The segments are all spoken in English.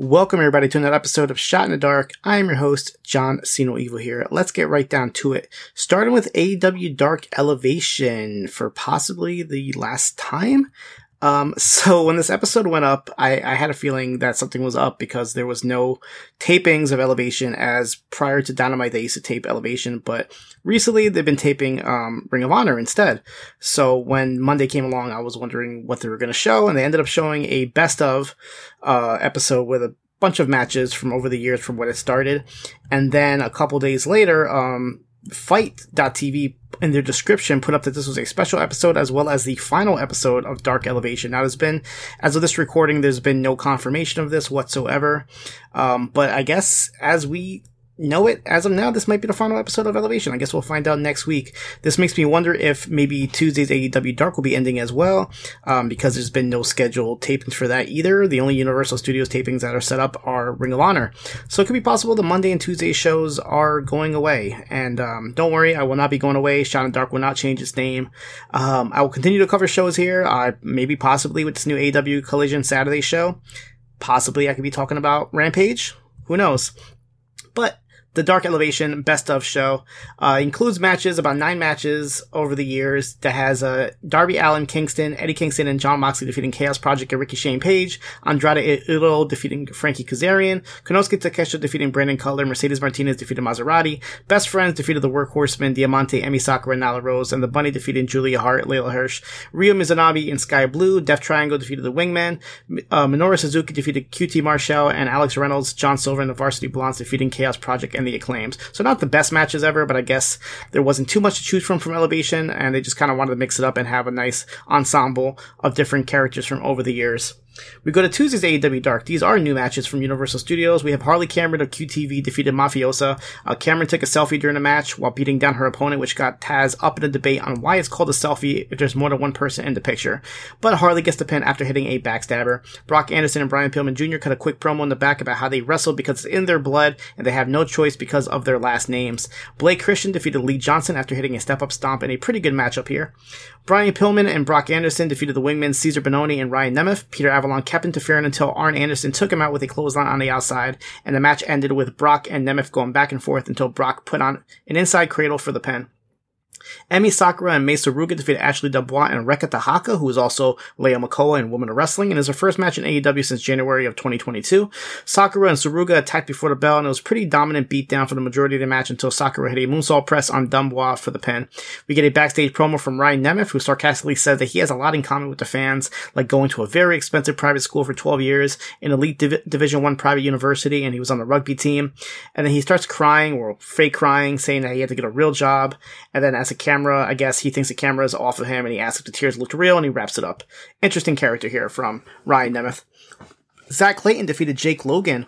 Welcome everybody to another episode of Shot in the Dark. I am your host, John Siino Evil here. Let's get right down to it. Starting with AEW Dark Elevation for possibly the last time. Um, so when this episode went up, I, I, had a feeling that something was up because there was no tapings of Elevation as prior to Dynamite they used to tape Elevation, but recently they've been taping, um, Ring of Honor instead. So when Monday came along, I was wondering what they were going to show and they ended up showing a best of, uh, episode with a bunch of matches from over the years from when it started. And then a couple days later, um, FITE.tv in their description put up that this was a special episode as well as the final episode of Dark Elevation. Now, there's been, as of this recording, there's been no confirmation of this whatsoever. Um, but I guess as we know it as of now. This might be the final episode of Elevation. I guess we'll find out next week. This makes me wonder if maybe Tuesday's AEW Dark will be ending as well, um, because there's been no scheduled tapings for that either. The only Universal Studios tapings that are set up are Ring of Honor. So it could be possible the Monday and Tuesday shows are going away. And um, don't worry, I will not be going away. In Dark will not change its name. Um, I will continue to cover shows here, uh, maybe possibly with this new AEW Collision Saturday show. Possibly I could be talking about Rampage. Who knows? But the Dark Elevation Best of show. Uh, includes matches, about nine matches over the years, that has uh, Darby Allin, Kingston, Eddie Kingston, and Jon Moxley defeating Chaos Project and Ricky Shane Page, Andrade Idolo defeating Frankie Kazarian, Konosuke Takeshita defeating Brandon Cutler, Mercedes Martinez defeated Maserati, Best Friends defeated the Workhorsemen, Diamante, Emi Sakura, and Nyla Rose, and the Bunny defeated Julia Hart, Leyla Hirsch, Ryo Mizunami in Sky Blue, Death Triangle defeated the Wingmen, uh, Minoru Suzuki defeated QT Marshall, and Alex Reynolds, John Silver, and the Varsity Blondes defeating Chaos Project and the Acclaims. So not the best matches ever, but I guess there wasn't too much to choose from from Elevation, and they just kind of wanted to mix it up and have a nice ensemble of different characters from over the years. We go to Tuesday's AEW Dark. These are new matches from Universal Studios. We have Harley Cameron of QTV defeated Mafiosa. Uh, Cameron took a selfie during the match while beating down her opponent, which got Taz up in a debate on why it's called a selfie if there's more than one person in the picture. But Harley gets the pin after hitting a backstabber. Brock Anderson and Brian Pillman Jr. cut a quick promo in the back about how they wrestled because it's in their blood and they have no choice because of their last names. Blake Christian defeated Lee Johnson after hitting a step up stomp in a pretty good matchup here. Brian Pillman and Brock Anderson defeated the Wingmen Cezar Bononi and Ryan Nemeth. Peter Avalon kept interfering until Arn Anderson took him out with a clothesline on the outside, and the match ended with Brock and Nemeth going back and forth until Brock put on an inside cradle for the pin. Emi Sakura and Mei Suruga defeated Ashley Dubois and Reka Tehaka, who is also Leia Makoa in Women of Wrestling, and is her first match in AEW since January of 2022. Sakura and Suruga attacked before the bell, and it was pretty dominant beatdown for the majority of the match until Sakura hit a moonsault press on Dubois for the pin. We get a backstage promo from Ryan Nemeth, who sarcastically says that he has a lot in common with the fans, like going to a very expensive private school for 12 years, an elite Div- Division 1 private university, and he was on the rugby team. And then he starts crying, or fake crying, saying that he had to get a real job. And then as a camera. I guess he thinks the camera is off of him and he asks if the tears looked real and he wraps it up. Interesting character here from Ryan Nemeth. Zach Clayton defeated Jake Logan.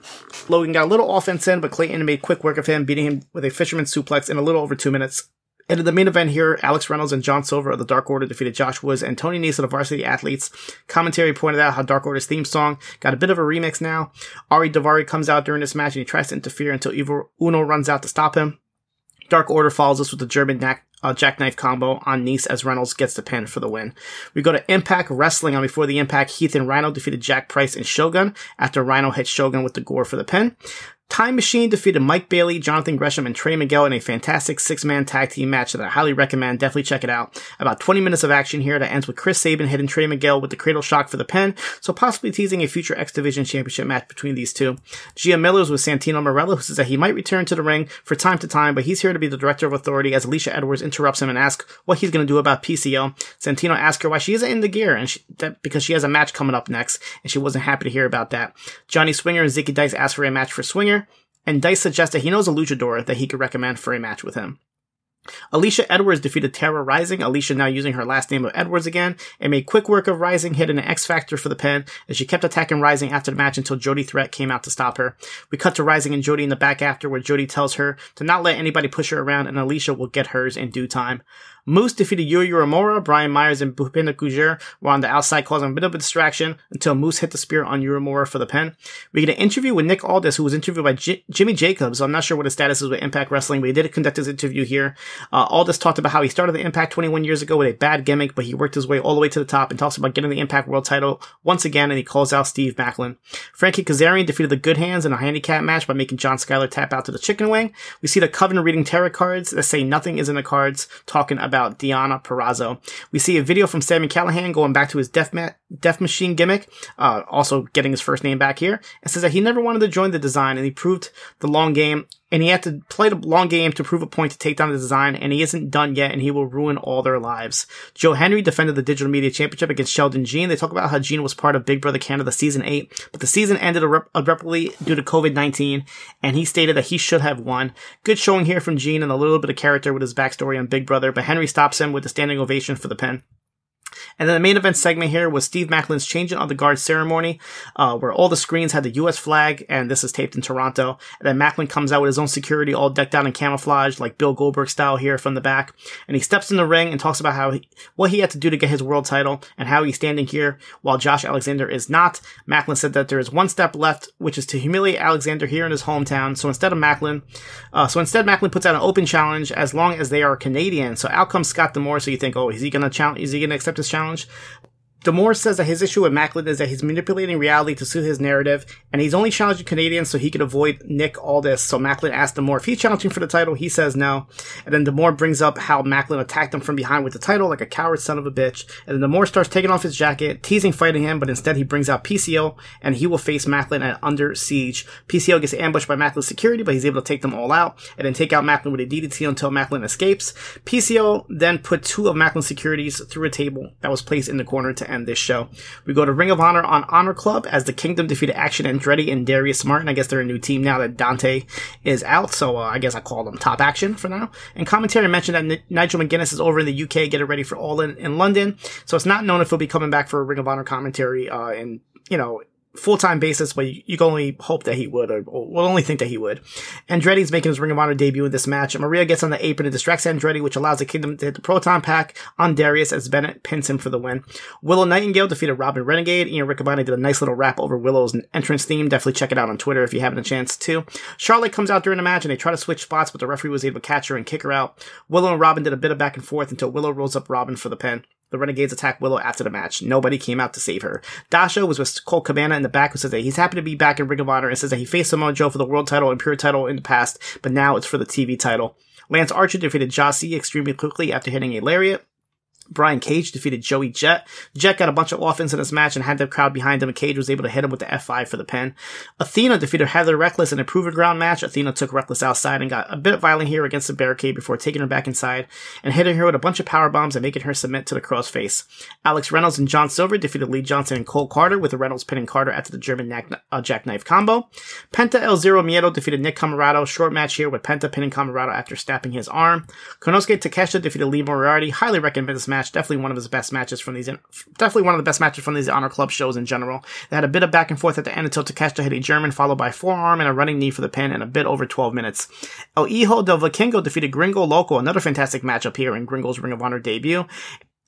Logan got a little offense in, but Clayton made quick work of him, beating him with a fisherman suplex in a little over two minutes. And in the main event here, Alex Reynolds and John Silver of the Dark Order defeated Josh Woods and Tony Nese of the Varsity Athletes. Commentary pointed out how Dark Order's theme song got a bit of a remix now. Ari Daivari comes out during this match and he tries to interfere until Evil Uno runs out to stop him. Dark Order follows us with the German uh, jackknife combo on Nese as Reynolds gets the pin for the win. We go to Impact Wrestling on before the Impact. Heath and Rhino defeated Jack Price and Shogun after Rhino hit Shogun with the gore for the pin. Time Machine defeated Mike Bailey, Jonathan Gresham, and Trey Miguel in a fantastic six-man tag team match that I highly recommend. Definitely check it out. About 20 minutes of action here that ends with Chris Sabin hitting Trey Miguel with the Cradle Shock for the pin, so possibly teasing a future X Division Championship match between these two. Gia Miller's with Santino Marella, who says that he might return to the ring for time to time, but he's here to be the Director of Authority as Alisha Edwards interrupts him and asks what he's going to do about PCO. Santino asks her why she isn't in the gear, and she, that, because she has a match coming up next, and she wasn't happy to hear about that. Johnny Swinger and Zicky Dice ask for a match for Swinger and Dice suggests that he knows a luchador that he could recommend for a match with him. Alisha Edwards defeated Tara Rising, Alisha now using her last name of Edwards again, and made quick work of Rising, hitting an X Factor for the pin, as she kept attacking Rising after the match until Jody Threat came out to stop her. We cut to Rising and Jody in the back after, where Jody tells her to not let anybody push her around, and Alisha will get hers in due time. Moose defeated Yuya Uemura. Brian Myers and Bhupinder Gujjar were on the outside causing a bit of a distraction until Moose hit the spear on Uemura for the pin. We get an interview with Nick Aldis, who was interviewed by J- Jimmy Jacobs. I'm not sure what his status is with Impact Wrestling, but he did conduct his interview here. Uh, Aldis talked about how he started the Impact 21 years ago with a bad gimmick, but he worked his way all the way to the top and talks about getting the Impact World title once again, and he calls out Steve Macklin. Frankie Kazarian defeated the Good Hands in a handicap match by making John Skyler tap out to the chicken wing. We see the Coven reading tarot cards that say nothing is in the cards, talking about Deonna Purrazzo. We see a video from Sami Callihan going back to his Death, Ma- Death Machine gimmick, uh, also getting his first name back here, and says that he never wanted to join the design and he proved the long game and he had to play the long game to prove a point to take down the design, and he isn't done yet, and he will ruin all their lives. Joe Hendry defended the Digital Media Championship against Sheldon Jean. They talk about how Jean was part of Big Brother Canada season 8, but the season ended abruptly due to COVID-19, and he stated that he should have won. Good showing here from Jean and a little bit of character with his backstory on Big Brother, but Hendry stops him with a standing ovation for the pin. And then the main event segment here was Steve Macklin's changing on the guard ceremony, uh, where all the screens had the U.S. flag, and this is taped in Toronto. And then Macklin comes out with his own security, all decked out in camouflage, like Bill Goldberg style here from the back. And he steps in the ring and talks about how he, what he had to do to get his world title and how he's standing here while Josh Alexander is not. Macklin said that there is one step left, which is to humiliate Alexander here in his hometown. So instead of Macklin, uh, so instead Macklin puts out an open challenge as long as they are Canadian. So out comes Scott D'Amore. So you think, oh, is he gonna challenge? Is he gonna accept this challenge? D'Amore says that his issue with Macklin is that he's manipulating reality to suit his narrative, and he's only challenging Canadians so he could avoid Nick Aldis. So Macklin asks D'Amore if he's challenging for the title. He says no. And then D'Amore brings up how Macklin attacked him from behind with the title like a coward son of a bitch. And then D'Amore starts taking off his jacket, teasing fighting him, but instead he brings out PCO, and he will face Macklin at Under Siege. PCO gets ambushed by Macklin's security, but he's able to take them all out, and then take out Macklin with a DDT until Macklin escapes. PCO then put two of Macklin's securities through a table that was placed in the corner to end this show. We go to Ring of Honor on Honor Club as the Kingdom defeated Action Andretti and Darius Martin. I guess they're a new team now that Dante is out, so uh, I guess I call them Top Action for now. And commentary mentioned that N- Nigel McGuinness is over in the UK getting ready for All In in London, so it's not known if he'll be coming back for a Ring of Honor commentary uh, in you know full-time basis, but you, you, can only hope that he would, or, or will only think that he would. Andretti's making his Ring of Honor debut in this match. Maria gets on the apron and distracts Andretti, which allows the Kingdom to hit the Proton Pack on Darius as Bennett pins him for the win. Willow Nightingale defeated Robin Renegade. Ian Riccaboni did a nice little rap over Willow's entrance theme. Definitely check it out on Twitter if you haven't a chance to. Charlotte comes out during the match and they try to switch spots, but the referee was able to catch her and kick her out. Willow and Robin did a bit of back and forth until Willow rolls up Robin for the pin. The Renegades attack Willow after the match. Nobody came out to save her. Dasha was with Colt Cabana in the back who says that he's happy to be back in Ring of Honor and says that he faced Samoa Joe for the world title and pure title in the past, but now it's for the TV title. Lance Archer defeated Jossie extremely quickly after hitting a lariat. Brian Cage defeated Joey Jet. Jet got a bunch of offense in this match and had the crowd behind him, and Cage was able to hit him with the F5 for the pin. Athena defeated Heather Reckless in a proven ground match. Athena took Reckless outside and got a bit violent here against the barricade before taking her back inside and hitting her with a bunch of power bombs and making her submit to the crossface. Alex Reynolds and John Silver defeated Lee Johnson and Cole Carter, with Reynolds pinning Carter after the German neck, uh, jackknife combo. Penta El Zero Miedo defeated Nick Comoroto. Short match here with Penta pinning Comoroto after snapping his arm. Konosuke Takeshita defeated Lee Moriarty. Highly recommend this match. Definitely one of his best matches from these, definitely one of the best matches from these Honor Club shows in general. They had a bit of back and forth at the end until Takeshita hit a German, followed by forearm and a running knee for the pin, and a bit over 12 minutes. El Hijo del Vikingo defeated Gringo Loco, another fantastic matchup here in Gringo's Ring of Honor debut.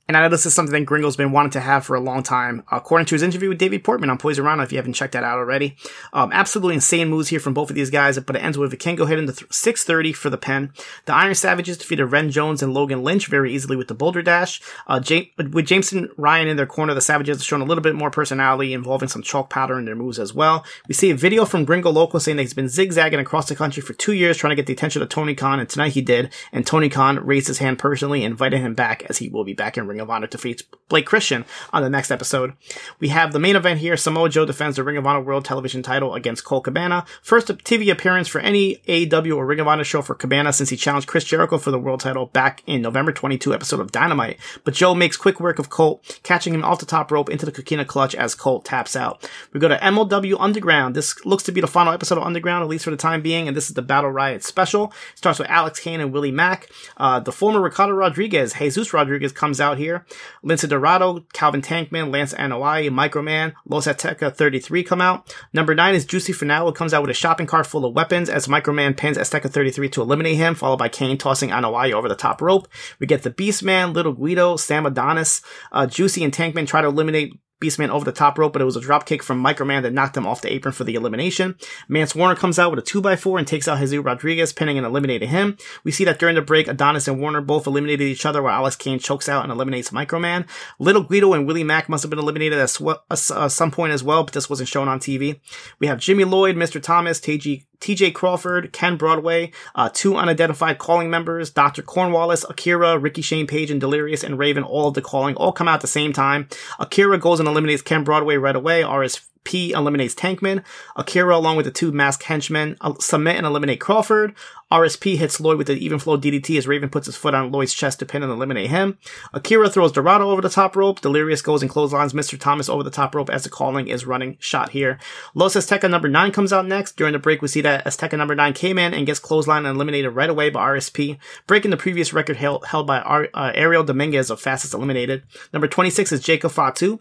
And I know this is something Gringo's been wanting to have for a long time. According to his interview with David Portman on Poisonrana, if you haven't checked that out already. Um, absolutely insane moves here from both of these guys, but it ends with a Vikingo hitting the th- 630 for the pen. The Iron Savages defeated Ren Jones and Logan Lynch very easily with the Boulder Dash. Uh, James, with Jameson Ryan in their corner, the Savages have shown a little bit more personality, involving some chalk powder in their moves as well. We see a video from Gringo Loco saying that he's been zigzagging across the country for two years trying to get the attention of Tony Khan, and tonight he did, and Tony Khan raised his hand personally invited him back as he will be back in Ring of Honor defeats Blake Christian on the next episode. We have the main event here. Samoa Joe defends the Ring of Honor World Television title against Colt Cabana. First TV appearance for any AEW or Ring of Honor show for Cabana since he challenged Chris Jericho for the world title back in November 22 episode of Dynamite. But Joe makes quick work of Colt, catching him off the top rope into the Coquina clutch as Colt taps out. We go to MLW Underground. This looks to be the final episode of Underground, at least for the time being, and this is the Battle Riot special. It starts with Alex Kane and Willie Mack. Uh, the former Ricardo Rodriguez, Jesus Rodriguez, comes out here. Lince Dorado, Calvin Tankman, Lance Anoa'i, Microman, Los Azteca 33 come out. Number 9 is Juicy Finau, comes out with a shopping cart full of weapons as Microman pins Azteca 33 to eliminate him, followed by Kane tossing Anoa'i over the top rope. We get the Beast Man, Little Guido, Sam Adonis, uh, Juicy and Tankman try to eliminate Beastman over the top rope, but it was a drop kick from Microman that knocked him off the apron for the elimination. Mance Warner comes out with a 2x4 and takes out Jesus Rodriguez, pinning and eliminating him. We see that during the break, Adonis and Warner both eliminated each other while Alex Kane chokes out and eliminates Microman. Little Guido and Willie Mack must have been eliminated at uh, some point as well, but this wasn't shown on TV. We have Jimmy Lloyd, Mr. Thomas, TG, TJ Crawford, Ken Broadway, uh, two unidentified calling members, Dr. Cornwallis, Akira, Ricky Shane Page, and Delirious and Raven, all of the calling, all come out at the same time. Akira goes and eliminates Ken Broadway right away. RS P eliminates Tankman. Akira, along with the two masked henchmen, uh, submit and eliminate Crawford. RSP hits Lloyd with the even flow DDT as Raven puts his foot on Lloyd's chest to pin and eliminate him. Akira throws Dorado over the top rope. Delirious goes and clotheslines Mr. Thomas over the top rope as the calling is running shot here. Los Azteca number 9 comes out next. During the break, we see that Azteca number 9 came in and gets clothesline and eliminated right away by RSP, breaking the previous record held, by uh, Ariel Dominguez of fastest eliminated. Number 26 is Jacob Fatu.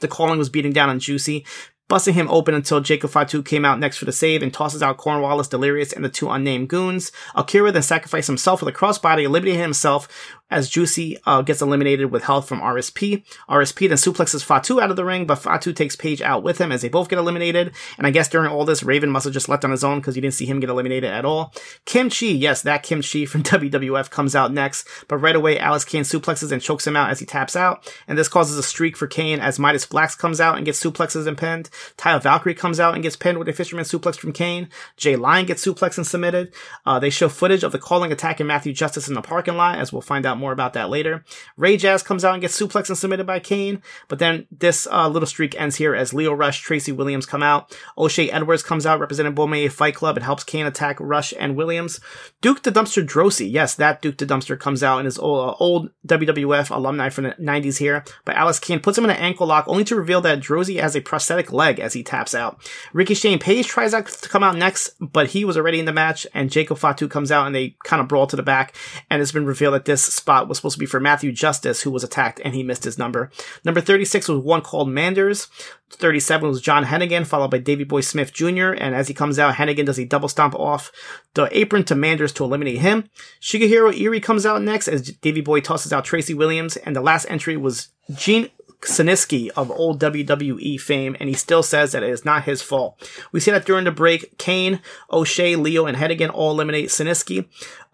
The calling was beating down on Juicy, busting him open until Jacob Fatu came out next for the save and tosses out Cornwallis, Delirious, and the two unnamed goons. Akira then sacrifices himself with a crossbody, eliminating himself as Juicy uh, gets eliminated with health from RSP. RSP then suplexes Fatu out of the ring, but Fatu takes Page out with him as they both get eliminated. And I guess during all this, Raven must have just left on his own because you didn't see him get eliminated at all. Kim Chee, yes, that Kim Chi from WWF comes out next, but right away, Alex Kane suplexes and chokes him out as he taps out. And this causes a streak for Kane as Midas Blacks comes out and gets suplexes and pinned. Taya Valkyrie comes out and gets pinned with a fisherman suplex from Kane. Jay Lyon gets suplexed and submitted. Uh, they show footage of the calling attack in Matthew Justice in the parking lot, as we'll find out more about that later. Ray Jazz comes out and gets suplexed and submitted by Kane, but then this uh, little streak ends here as Lio Rush, Tracy Williams come out. O'Shea Edwards comes out representing Bomaye Fight Club and helps Kane attack Rush and Williams. Duke the Dumpster Droese, yes, that Duke the Dumpster comes out and is old, uh, old WWF alumni from the 90s here, but Alex Kane puts him in an ankle lock only to reveal that Droese has a prosthetic leg as he taps out. Ricky Shane Page tries out to come out next, but he was already in the match and Jacob Fatu comes out and they kind of brawl to the back and it's been revealed that this spot was supposed to be for Matthew Justice, who was attacked and he missed his number. Number 36 was one called Manders. 37 was John Hennigan, followed by Davey Boy Smith Jr. And as he comes out, Hennigan does a double stomp off the apron to Manders to eliminate him. Shigehiro Irie comes out next as Davey Boy tosses out Tracy Williams. And the last entry was Gene Snisky of old WWE fame, and he still says that it is not his fault. We see that during the break, Kane, O'Shea, Lio, and Hennigan all eliminate Snisky.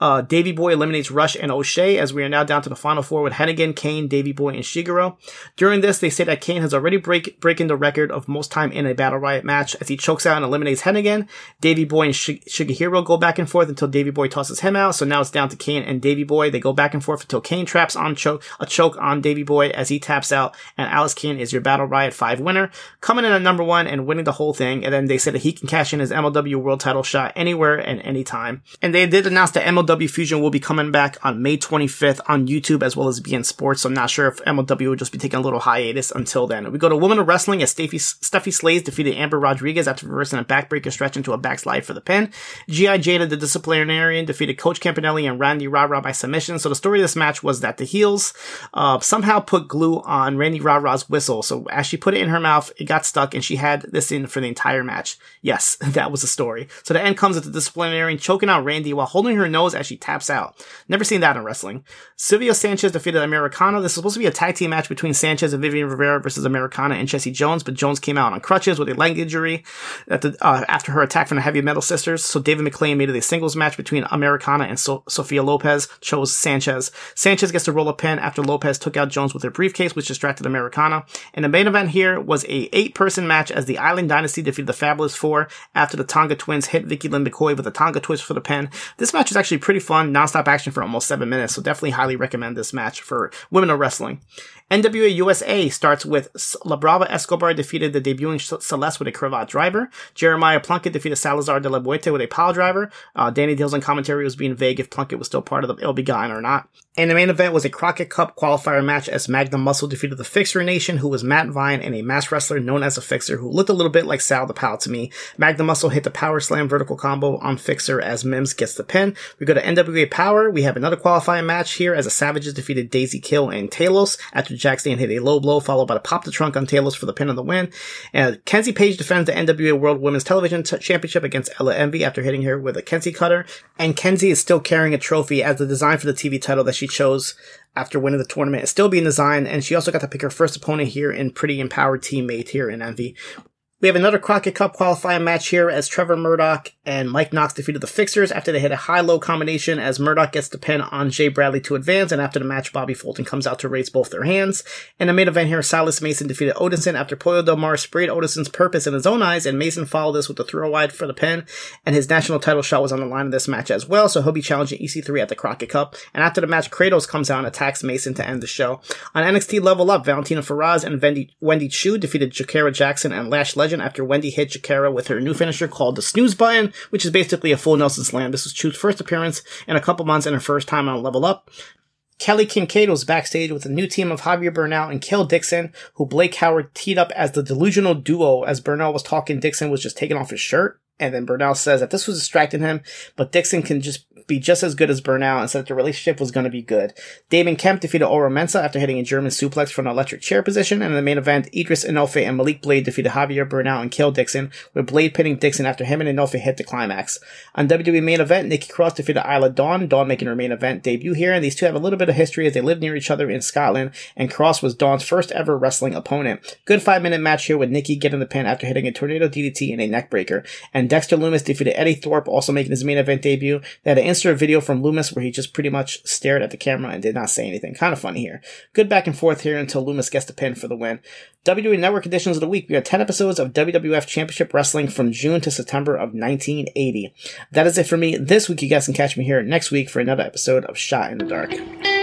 Uh, Davey Boy eliminates Rush and O'Shea as we are now down to the final four with Hennigan, Kane, Davey Boy, and Shiguro. During this, they say that Kane has already break, breaking the record of most time in a Battle Riot match as he chokes out and eliminates Hennigan. Davey Boy and Sh- Shigehiro go back and forth until Davey Boy tosses him out. So now it's down to Kane and Davey Boy. They go back and forth until Kane traps on choke, a choke on Davey Boy as he taps out and Alex Kane is your Battle Riot 5 winner, coming in at number one and winning the whole thing. And then they say that he can cash in his MLW world title shot anywhere and anytime. And they did announce that MLW MLW Fusion will be coming back on May 25th on YouTube as well as beIN Sports. So I'm not sure if MLW will just be taking a little hiatus until then. We go to Women of Wrestling as Steffi, Steffi Slays defeated Amber Rodriguez after reversing a backbreaker stretch into a backslide for the pin. G.I. Jada, the disciplinarian, defeated Coach Campanelli and Randy Rara by submission. So the story of this match was that the heels uh, somehow put glue on Randy Rara's whistle. So as she put it in her mouth, it got stuck and she had this in for the entire match. Yes, that was the story. So the end comes with the disciplinarian choking out Randy while holding her nose as she taps out. Never seen that in wrestling. Silvio Sanchez defeated Americana. This was supposed to be a tag team match between Sanchez and Vivian Rivera versus Americana and Jesse Jones, but Jones came out on crutches with a leg injury the, uh, after her attack from the Heavy Metal Sisters. So David McLane made it a singles match between Americana and so- Sofia Lopez, chose Sanchez. Sanchez gets to roll a pin after Lopez took out Jones with her briefcase, which distracted Americana. And the main event here was a eight person match as the Island Dynasty defeated the Fabulous Four after the Tonga Twins hit Vicky Lynn McCoy with a Tonga twist for the pin. This match was actually pretty fun nonstop action for almost seven minutes. So definitely highly recommend this match for women of wrestling. NWA USA starts with La Brava Escobar defeated the debuting Celeste with a cravat driver. Jeremiah Plunkett defeated Salazar de la Buete with a pile driver. Uh, Danny Dills on commentary was being vague if Plunkett was still part of the Ill Begotten or not. And the main event was a Crockett Cup qualifier match as Magnum Muscle defeated the Fixer Nation, who was Matt Vine and a mass wrestler known as a Fixer, who looked a little bit like Sal the Pal to me. Magnum Muscle hit the Power Slam vertical combo on Fixer as Mims gets the pin. We go to NWA Powerrr. We have another qualifying match here as the Savages defeated Daisy Kill and Talos after Jack Stan hit a low blow followed by a pop the trunk on Talos for the pin of the win. And Kenzie Paige defends the NWA World Women's Television t- Championship against Ella Envy after hitting her with a Kenzie cutter. And Kenzie is still carrying a trophy as the design for the TV title that she chose after winning the tournament is still being designed, and she also got to pick her first opponent here in Pretty Empowered teammate here in Envy. We have another Crockett Cup qualifying match here as Trevor Murdoch and Mike Knox defeated the Fixers after they hit a high-low combination as Murdoch gets the pin on Jay Bradley to advance, and after the match, Bobby Fulton comes out to raise both their hands. In the main event here, Silas Mason defeated Odinson after Pollo Del Mar sprayed Odinson's purpose in his own eyes, and Mason followed this with a throw wide for the pin, and his national title shot was on the line of this match as well, so he'll be challenging EC3 at the Crockett Cup. And after the match, Kratos comes out and attacks Mason to end the show. On NXT Level Up, Valentina Feroz and Wendy, Wendy Choo defeated Jakara Jackson and Lash Legend after Wendy hit Jakara with her new finisher called the snooze button, which is basically a full Nelson slam. This was Choo's first appearance in a couple months and her first time on Level Up. Kelly Kincaid was backstage with a new team of Javier Bernal and Kill Dixon, who Blake Howard teed up as the delusional duo as Bernal was talking. Dixon was just taking off his shirt. And then Bernal says that this was distracting him, but Dixon can just be just as good as Bernal and said that the relationship was going to be good. Damon Kemp defeated Oro Mensah after hitting a German suplex from an electric chair position. And in the main event, Idris Enofe and Malik Blade defeated Javier Bernal and Kill Dixon, with Blade pinning Dixon after him and Enofe hit the climax. On WWE main event, Nikki Cross defeated Isla Dawn, Dawn making her main event debut here. And these two have a little bit of history as they live near each other in Scotland. And Cross was Dawn's first ever wrestling opponent. Good five minute match here with Nikki getting the pin after hitting a tornado DDT and a neckbreaker. And Dexter Lumis defeated Eddy Thorpe, also making his main event debut. They had insert video from Lumis where he just pretty much stared at the camera and did not say anything. Kind of funny here. Good back and forth here until Lumis gets the pin for the win. WWE Network editions of the week. We have 10 episodes of WWF Championship Wrestling from June to September of 1980. That is it for me this week. You guys can catch me here next week for another episode of Shot in the Dark.